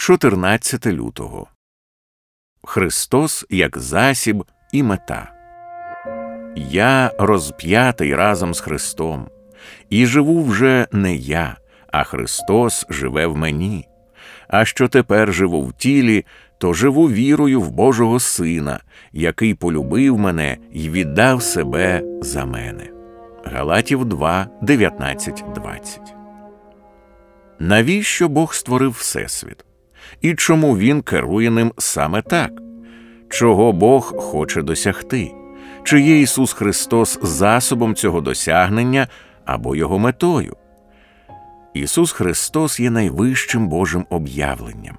14 лютого. Христос як засіб і мета. Я розп'ятий разом з Христом, і живу вже не я, а Христос живе в мені. А що тепер живу в тілі, то живу вірою в Божого Сина, який полюбив мене і віддав себе за мене. Галатів 2, 19, 20 Навіщо Бог створив Всесвіт? І чому Він керує ним саме так? Чого Бог хоче досягти? Чи є Ісус Христос засобом цього досягнення або Його метою? Ісус Христос є найвищим Божим об'явленням.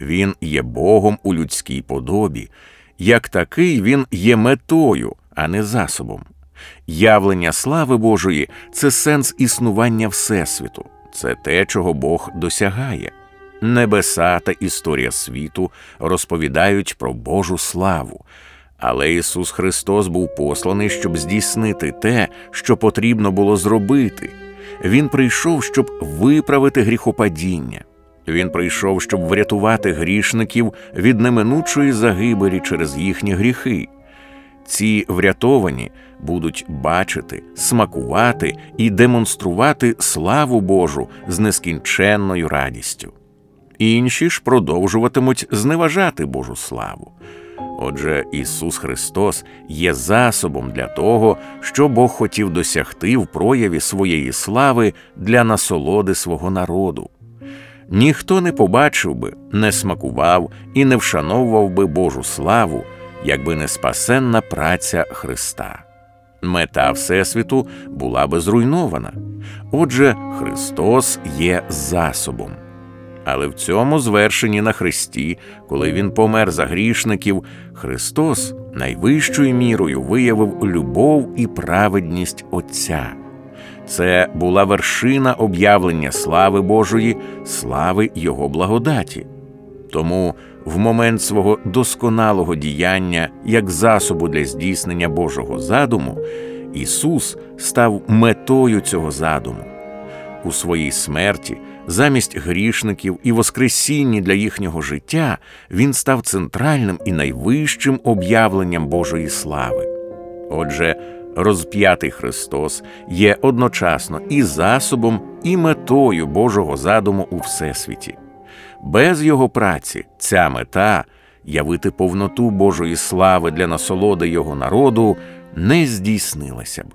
Він є Богом у людській подобі, як такий Він є метою, а не засобом. Явлення слави Божої це сенс існування Всесвіту, це те, чого Бог досягає. Небеса та історія світу розповідають про Божу славу, але Ісус Христос був посланий, щоб здійснити те, що потрібно було зробити. Він прийшов, щоб виправити гріхопадіння. Він прийшов, щоб врятувати грішників від неминучої загибелі через їхні гріхи. Ці врятовані будуть бачити, смакувати і демонструвати славу Божу з нескінченною радістю. Інші ж продовжуватимуть зневажати Божу славу. Отже, Ісус Христос є засобом для того, що Бог хотів досягти в прояві своєї слави для насолоди свого народу. Ніхто не побачив би, не смакував і не вшановував би Божу славу, якби не спасенна праця Христа. Мета Всесвіту була би зруйнована. Отже, Христос є засобом. Але в цьому звершенні на Христі, коли Він помер за грішників, Христос найвищою мірою виявив любов і праведність Отця. Це була вершина об'явлення слави Божої, слави Його благодаті. Тому в момент свого досконалого діяння, як засобу для здійснення Божого задуму, Ісус став метою цього задуму. У своїй смерті, замість грішників і воскресінні для їхнього життя, Він став центральним і найвищим об'явленням Божої слави. Отже, розп'ятий Христос є одночасно і засобом, і метою Божого задуму у Всесвіті. Без його праці ця мета явити повноту Божої слави для насолоди Його народу не здійснилася б.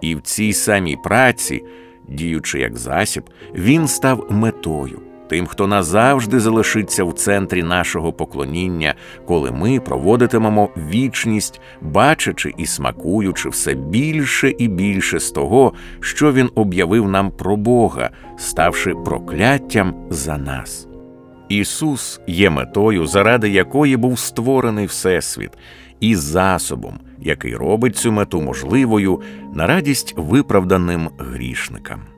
І в цій самій праці, діючи як засіб, він став метою тим, хто назавжди залишиться в центрі нашого поклоніння, коли ми проводитимемо вічність, бачачи і смакуючи все більше і більше з того, що він об'явив нам про Бога, ставши прокляттям за нас. Ісус є метою, заради якої був створений Всесвіт, і засобом, який робить цю мету можливою на радість виправданим грішникам.